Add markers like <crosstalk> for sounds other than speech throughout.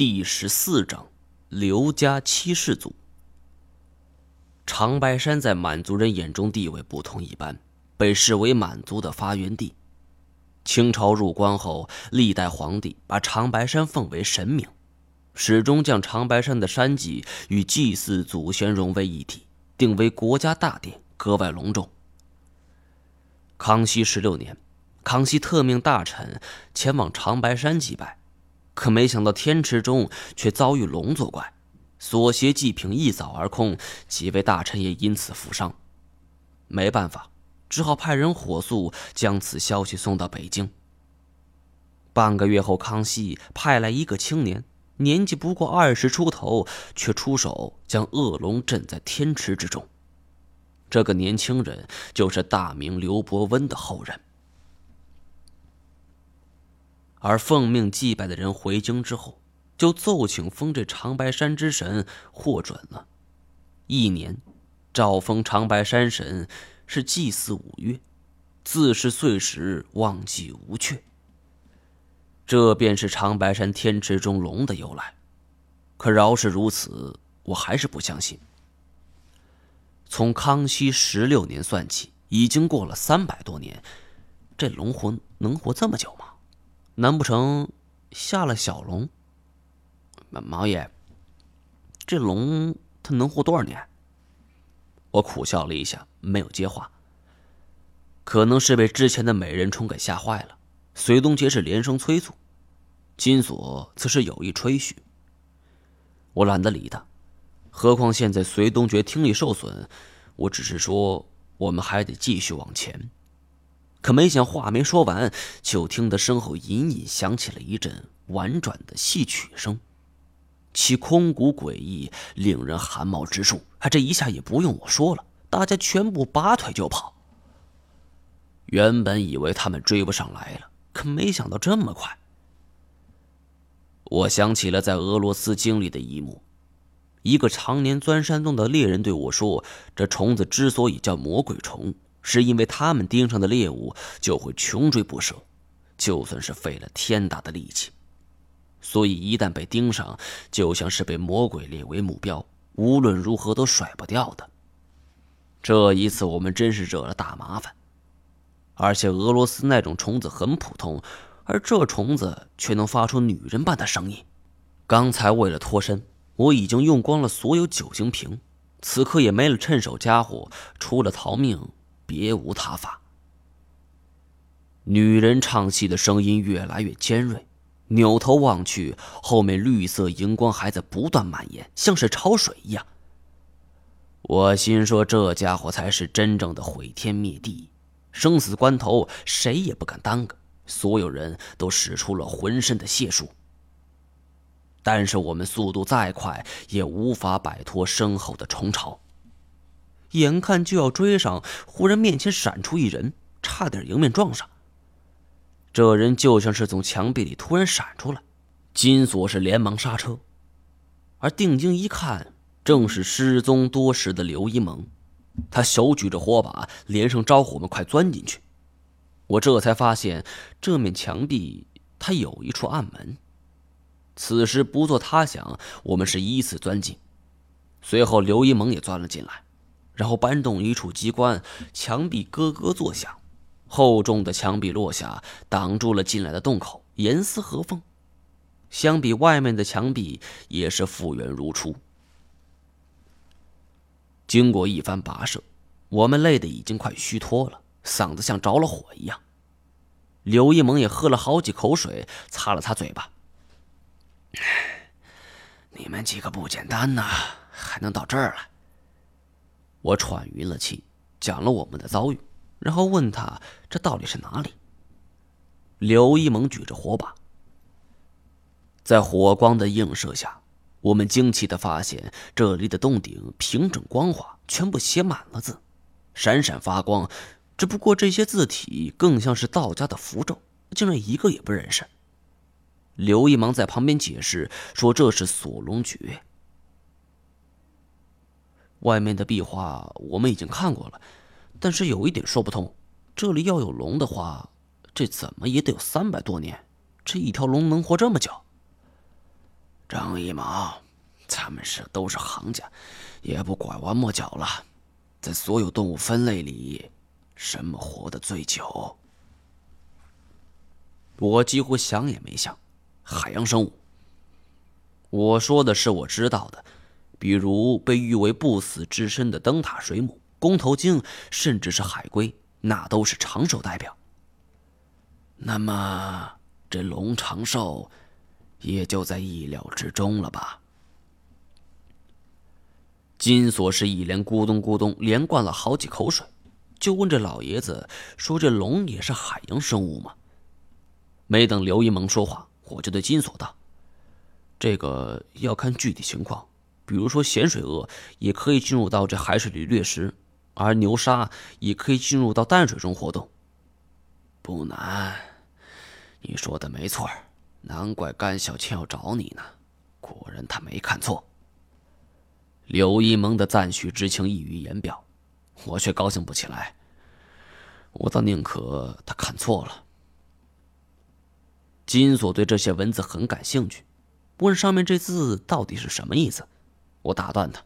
第十四章：刘家七世祖。长白山在满族人眼中地位不同一般，被视为满族的发源地。清朝入关后，历代皇帝把长白山奉为神明，始终将长白山的山祭与祭祀祖先融为一体，定为国家大典，格外隆重。康熙十六年，康熙特命大臣前往长白山祭拜。可没想到，天池中却遭遇龙作怪，所携祭品一扫而空，几位大臣也因此负伤。没办法，只好派人火速将此消息送到北京。半个月后，康熙派来一个青年，年纪不过二十出头，却出手将恶龙镇在天池之中。这个年轻人就是大明刘伯温的后人。而奉命祭拜的人回京之后，就奏请封这长白山之神获准了。一年，诏封长白山神是祭祀五月，自是岁时忘记无缺。这便是长白山天池中龙的由来。可饶是如此，我还是不相信。从康熙十六年算起，已经过了三百多年，这龙魂能活这么久吗？难不成下了小龙？毛爷，这龙它能活多少年？我苦笑了一下，没有接话。可能是被之前的美人虫给吓坏了。隋东杰是连声催促，金锁则是有意吹嘘。我懒得理他，何况现在隋东杰听力受损，我只是说我们还得继续往前。可没想话没说完，就听得身后隐隐响起了一阵婉转的戏曲声，其空谷诡异，令人寒毛直竖。啊，这一下也不用我说了，大家全部拔腿就跑。原本以为他们追不上来了，可没想到这么快。我想起了在俄罗斯经历的一幕，一个常年钻山洞的猎人对我说：“这虫子之所以叫魔鬼虫。”是因为他们盯上的猎物就会穷追不舍，就算是费了天大的力气，所以一旦被盯上，就像是被魔鬼列为目标，无论如何都甩不掉的。这一次我们真是惹了大麻烦，而且俄罗斯那种虫子很普通，而这虫子却能发出女人般的声音。刚才为了脱身，我已经用光了所有酒精瓶，此刻也没了趁手家伙，除了逃命。别无他法。女人唱戏的声音越来越尖锐，扭头望去，后面绿色荧光还在不断蔓延，像是潮水一样。我心说，这家伙才是真正的毁天灭地，生死关头谁也不敢耽搁，所有人都使出了浑身的解数。但是我们速度再快，也无法摆脱身后的虫巢。眼看就要追上，忽然面前闪出一人，差点迎面撞上。这人就像是从墙壁里突然闪出来，金锁是连忙刹车，而定睛一看，正是失踪多时的刘一萌。他手举着火把，连声招呼我们快钻进去。我这才发现，这面墙壁它有一处暗门。此时不做他想，我们是依次钻进，随后刘一萌也钻了进来。然后搬动一处机关，墙壁咯咯作响，厚重的墙壁落下，挡住了进来的洞口，严丝合缝。相比外面的墙壁，也是复原如初。经过一番跋涉，我们累得已经快虚脱了，嗓子像着了火一样。刘一萌也喝了好几口水，擦了擦嘴巴：“你们几个不简单呐，还能到这儿来。”我喘匀了气，讲了我们的遭遇，然后问他这到底是哪里。刘一萌举着火把，在火光的映射下，我们惊奇的发现这里的洞顶平整光滑，全部写满了字，闪闪发光。只不过这些字体更像是道家的符咒，竟然一个也不认识。刘一萌在旁边解释说：“这是锁龙诀。”外面的壁画我们已经看过了，但是有一点说不通：这里要有龙的话，这怎么也得有三百多年，这一条龙能活这么久？张一毛，咱们是都是行家，也不拐弯抹角了。在所有动物分类里，什么活得最久？我几乎想也没想，海洋生物。我说的是我知道的，比如被誉为不死之身的灯塔水母、弓头鲸，甚至是海龟，那都是长寿代表。那么，这龙长寿，也就在意料之中了吧？金锁是一连咕咚咕咚连灌了好几口水，就问这老爷子说：“这龙也是海洋生物吗？”没等刘一萌说话，我就对金锁道：“这个要看具体情况，比如说咸水鳄也可以进入到这海水里掠食，而牛鲨也可以进入到淡水中活动。不难。”你说的没错难怪甘小倩要找你呢，果然他没看错。刘一萌的赞许之情溢于言表，我却高兴不起来。我倒宁可他看错了。金锁对这些文字很感兴趣，问上面这字到底是什么意思。我打断他：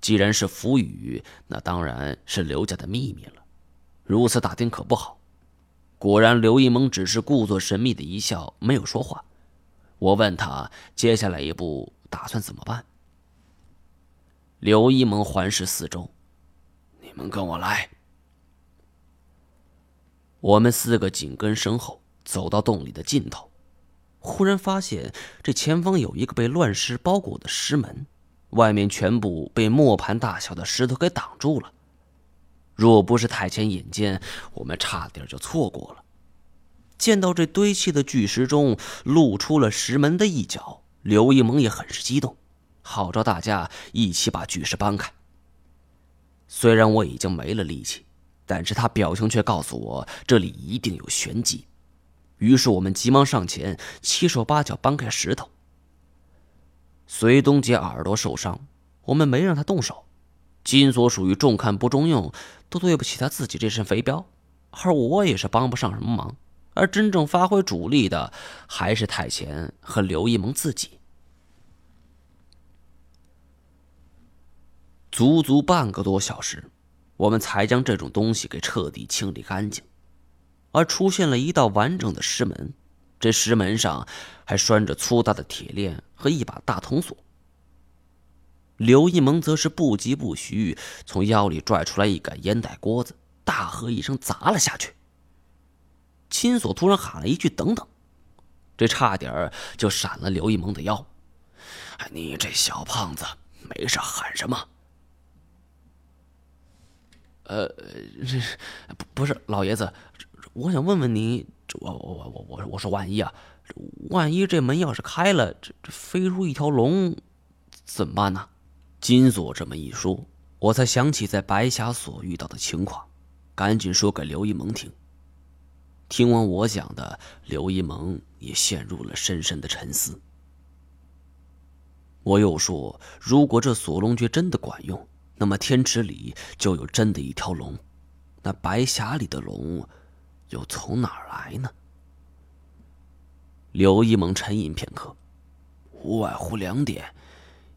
既然是符语，那当然是刘家的秘密了，如此打听可不好。果然，刘一萌只是故作神秘的一笑，没有说话。我问他接下来一步打算怎么办。刘一萌环视四周：“你们跟我来。”我们四个紧跟身后，走到洞里的尽头，忽然发现这前方有一个被乱石包裹的石门，外面全部被磨盘大小的石头给挡住了。若不是太前眼尖，我们差点就错过了。见到这堆砌的巨石中露出了石门的一角，刘一萌也很是激动，号召大家一起把巨石搬开。虽然我已经没了力气，但是他表情却告诉我这里一定有玄机。于是我们急忙上前，七手八脚搬开石头。隋东杰耳朵受伤，我们没让他动手。金锁属于重看不中用，都对不起他自己这身肥膘，而我也是帮不上什么忙。而真正发挥主力的，还是太前和刘一萌自己。足足半个多小时，我们才将这种东西给彻底清理干净，而出现了一道完整的石门，这石门上还拴着粗大的铁链和一把大铜锁。刘一萌则是不疾不徐，从腰里拽出来一杆烟袋锅子，大喝一声砸了下去。金锁突然喊了一句：“等等！”这差点就闪了刘一萌的腰。你这小胖子，没事喊什么？呃，这 <laughs> 不不是老爷子，我想问问你，我我我我我我说万一啊，万一这门要是开了，这这飞出一条龙，怎么办呢？金锁这么一说，我才想起在白峡所遇到的情况，赶紧说给刘一萌听。听完我讲的，刘一萌也陷入了深深的沉思。我又说，如果这锁龙诀真的管用，那么天池里就有真的一条龙，那白峡里的龙又从哪儿来呢？刘一萌沉吟片刻，无外乎两点。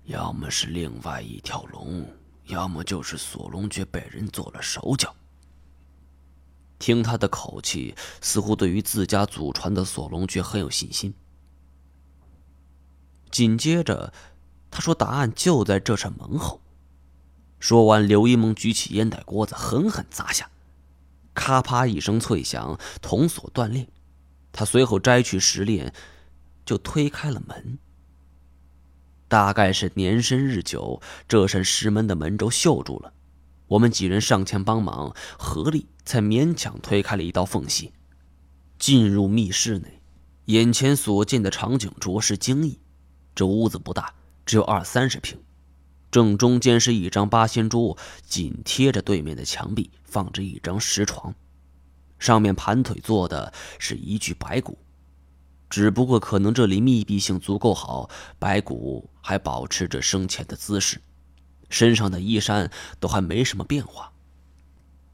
要么是另外一条龙，要么就是锁龙诀被人做了手脚。听他的口气，似乎对于自家祖传的锁龙诀很有信心。紧接着，他说：“答案就在这扇门后。”说完，刘一萌举起烟袋锅子，狠狠砸下，咔啪一声脆响，铜锁断裂。他随后摘去石链，就推开了门。大概是年深日久，这扇石门的门轴锈住了。我们几人上前帮忙，合力才勉强推开了一道缝隙，进入密室内。眼前所见的场景着实惊异。这屋子不大，只有二三十平。正中间是一张八仙桌，紧贴着对面的墙壁放着一张石床，上面盘腿坐的是一具白骨。只不过可能这里密闭性足够好，白骨还保持着生前的姿势，身上的衣衫都还没什么变化。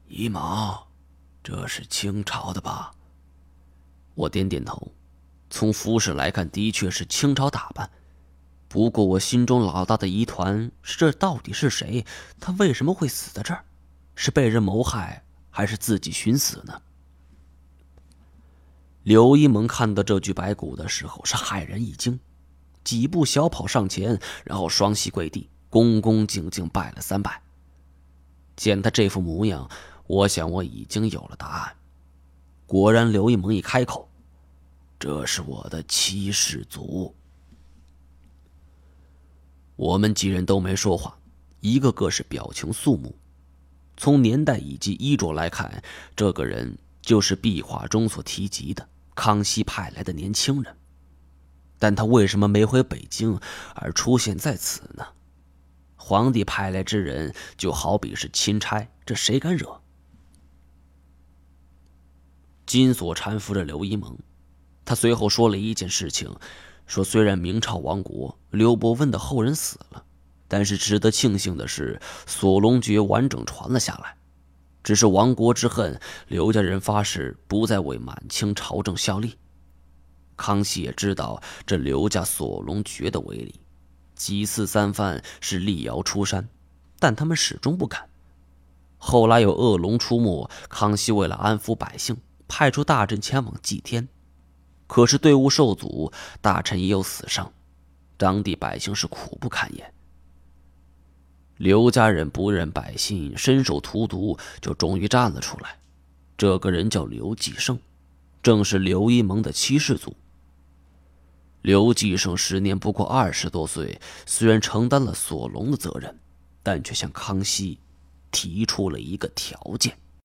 一毛，这是清朝的吧？我点点头，从服饰来看，的确是清朝打扮。不过我心中老大的疑团是：这到底是谁？他为什么会死在这儿？是被人谋害，还是自己寻死呢？刘一萌看到这具白骨的时候是骇然一惊，几步小跑上前，然后双膝跪地，恭恭敬敬拜了三拜。见他这副模样，我想我已经有了答案。果然，刘一萌一开口：“这是我的七世祖。”我们几人都没说话，一个个是表情肃穆。从年代以及衣着来看，这个人就是壁画中所提及的康熙派来的年轻人。但他为什么没回北京，而出现在此呢？皇帝派来之人，就好比是钦差，这谁敢惹？金锁搀扶着刘一萌，他随后说了一件事情。说：“虽然明朝亡国，刘伯温的后人死了，但是值得庆幸的是，锁龙诀完整传了下来。只是亡国之恨，刘家人发誓不再为满清朝政效力。康熙也知道这刘家锁龙诀的威力，几次三番是力摇出山，但他们始终不敢。后来有恶龙出没，康熙为了安抚百姓，派出大臣前往祭天。”可是队伍受阻，大臣也有死伤，当地百姓是苦不堪言。刘家人不认百姓身手荼毒，就终于站了出来。这个人叫刘继胜，正是刘一萌的七世祖。刘继胜时年不过二十多岁，虽然承担了索隆的责任，但却向康熙提出了一个条件。